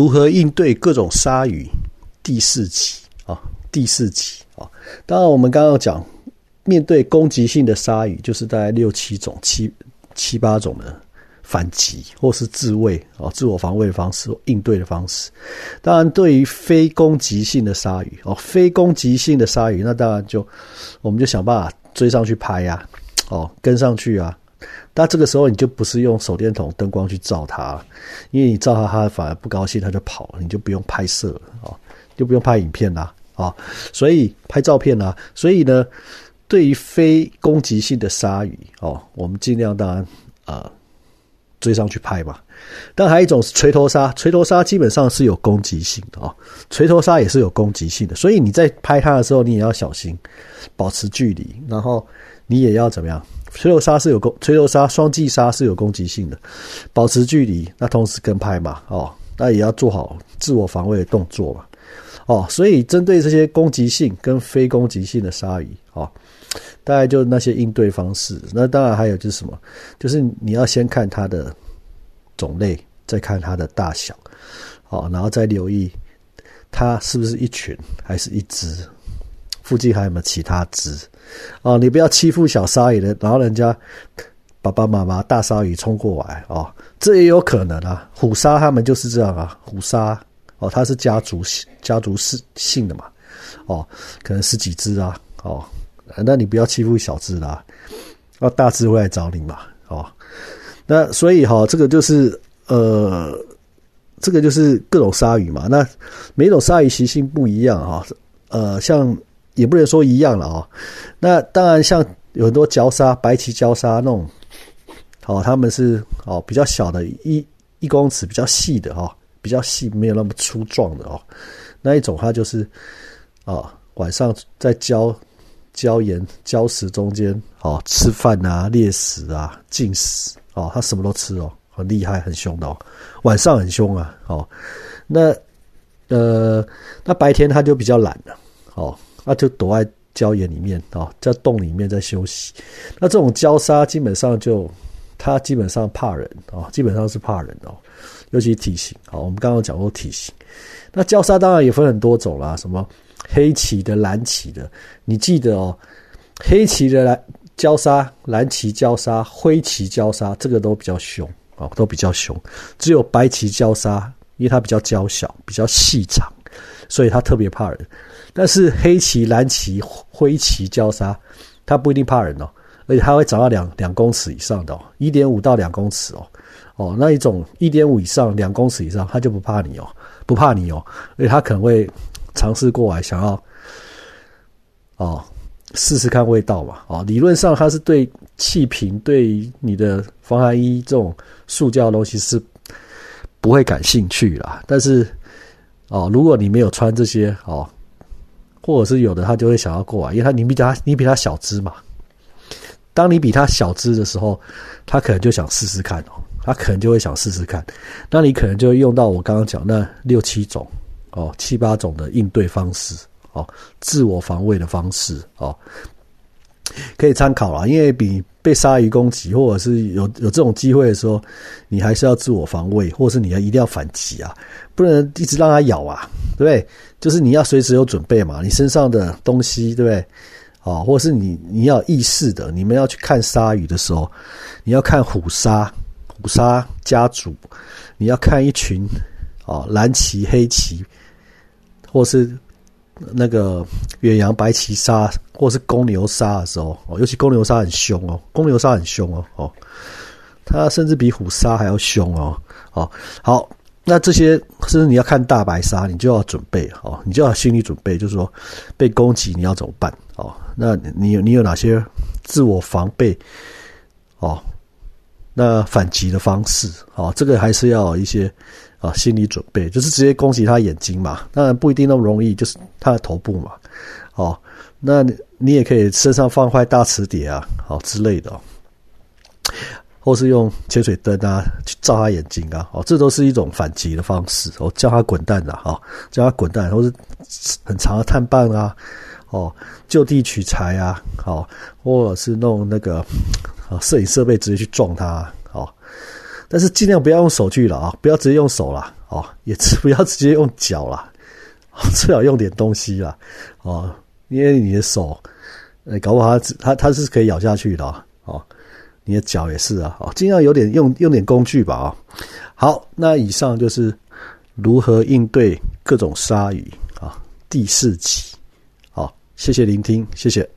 如何应对各种鲨鱼第四集啊，第四集啊。当然，我们刚刚讲面对攻击性的鲨鱼，就是大概六七种、七七八种的。反击或是自卫啊，自我防卫的方式，应对的方式。当然，对于非攻击性的鲨鱼哦，非攻击性的鲨鱼，那当然就我们就想办法追上去拍呀，哦，跟上去啊。但这个时候你就不是用手电筒灯光去照它，因为你照它，它反而不高兴，它就跑了，你就不用拍摄了啊，就不用拍影片啦啊。所以拍照片啦。所以呢，对于非攻击性的鲨鱼哦，我们尽量当然啊。追上去拍嘛，但还有一种是锤头鲨，锤头鲨基本上是有攻击性的啊，锤头鲨也是有攻击性的，所以你在拍它的时候，你也要小心，保持距离，然后你也要怎么样？锤头鲨是有攻，锤头鲨、双髻鲨是有攻击性的，保持距离，那同时跟拍嘛，哦，那也要做好自我防卫的动作嘛，哦，所以针对这些攻击性跟非攻击性的鲨鱼，哦。大概就那些应对方式，那当然还有就是什么，就是你要先看它的种类，再看它的大小，哦，然后再留意它是不是一群还是一只，附近还有没有其他只，哦，你不要欺负小鲨鱼的，然后人家爸爸妈妈大鲨鱼冲过来哦，这也有可能啊，虎鲨他们就是这样啊，虎鲨哦，它是家族家族式性的嘛，哦，可能十几只啊，哦。那你不要欺负小只啦，那大只会来找你嘛，哦，那所以哈，这个就是呃，这个就是各种鲨鱼嘛。那每种鲨鱼习性不一样哈，呃，像也不能说一样了啊。那当然，像有很多礁鲨、白鳍礁鲨那种，哦，他们是哦比较小的，一一公尺比较细的哈，比较细，没有那么粗壮的哦。那一种它就是啊，晚上在礁。礁岩、礁石中间，哦，吃饭啊，猎食啊，进食，哦，它什么都吃哦，很厉害，很凶的哦，晚上很凶啊，哦，那，呃，那白天它就比较懒了，哦，它就躲在礁岩里面，哦，在洞里面在休息。那这种礁鲨基本上就，它基本上怕人，哦，基本上是怕人哦，尤其体型，好，我们刚刚讲过体型。那礁鲨当然也分很多种啦，什么？黑鳍的、蓝鳍的，你记得哦。黑鳍的蓝礁鲨、蓝鳍礁鲨、灰鳍礁鲨，这个都比较凶哦，都比较凶。只有白鳍礁鲨，因为它比较娇小、比较细长，所以它特别怕人。但是黑棋、蓝棋、灰棋交叉，它不一定怕人哦，而且它会长到两两公尺以上的，一点五到两公尺哦。哦，那一种一点五以上、两公尺以上，它就不怕你哦，不怕你哦，而且它可能会。尝试过来，想要哦试试看味道嘛？哦，理论上它是对气瓶、对你的防寒衣这种塑胶的东西是不会感兴趣啦。但是哦，如果你没有穿这些哦，或者是有的，他就会想要过来，因为他你比他你比他小只嘛。当你比他小只的时候，他可能就想试试看哦，他可能就会想试试看。那你可能就会用到我刚刚讲那六七种。哦，七八种的应对方式，哦，自我防卫的方式，哦，可以参考啦。因为比被鲨鱼攻击，或者是有有这种机会的时候，你还是要自我防卫，或者是你要一定要反击啊，不能一直让它咬啊，对不对？就是你要随时有准备嘛，你身上的东西，对不对？哦，或者是你你要意识的，你们要去看鲨鱼的时候，你要看虎鲨，虎鲨家族，你要看一群哦蓝鳍、黑鳍。或是那个远洋白鳍鲨，或是公牛鲨的时候，哦，尤其公牛鲨很凶哦，公牛鲨很凶哦，哦，它甚至比虎鲨还要凶哦，哦，好，那这些甚至你要看大白鲨，你就要准备哦，你就要心理准备，就是说被攻击你要怎么办哦？那你有你有哪些自我防备哦？那反击的方式哦，这个还是要一些。啊，心理准备就是直接攻击他眼睛嘛，当然不一定那么容易，就是他的头部嘛，哦，那你也可以身上放块大磁碟啊，好之类的，或是用潜水灯啊去照他眼睛啊，哦，这都是一种反击的方式，哦，叫他滚蛋的哈，叫他滚蛋，或是很长的碳棒啊，哦，就地取材啊，好，或者是弄那个啊摄影设备直接去撞他。但是尽量不要用手去了啊，不要直接用手了哦，也不要直接用脚啦，最好用点东西啦，哦，因为你的手，搞不好它它它是可以咬下去的哦，你的脚也是啊，哦，尽量有点用用点工具吧啊。好，那以上就是如何应对各种鲨鱼啊第四集，好，谢谢聆听，谢谢。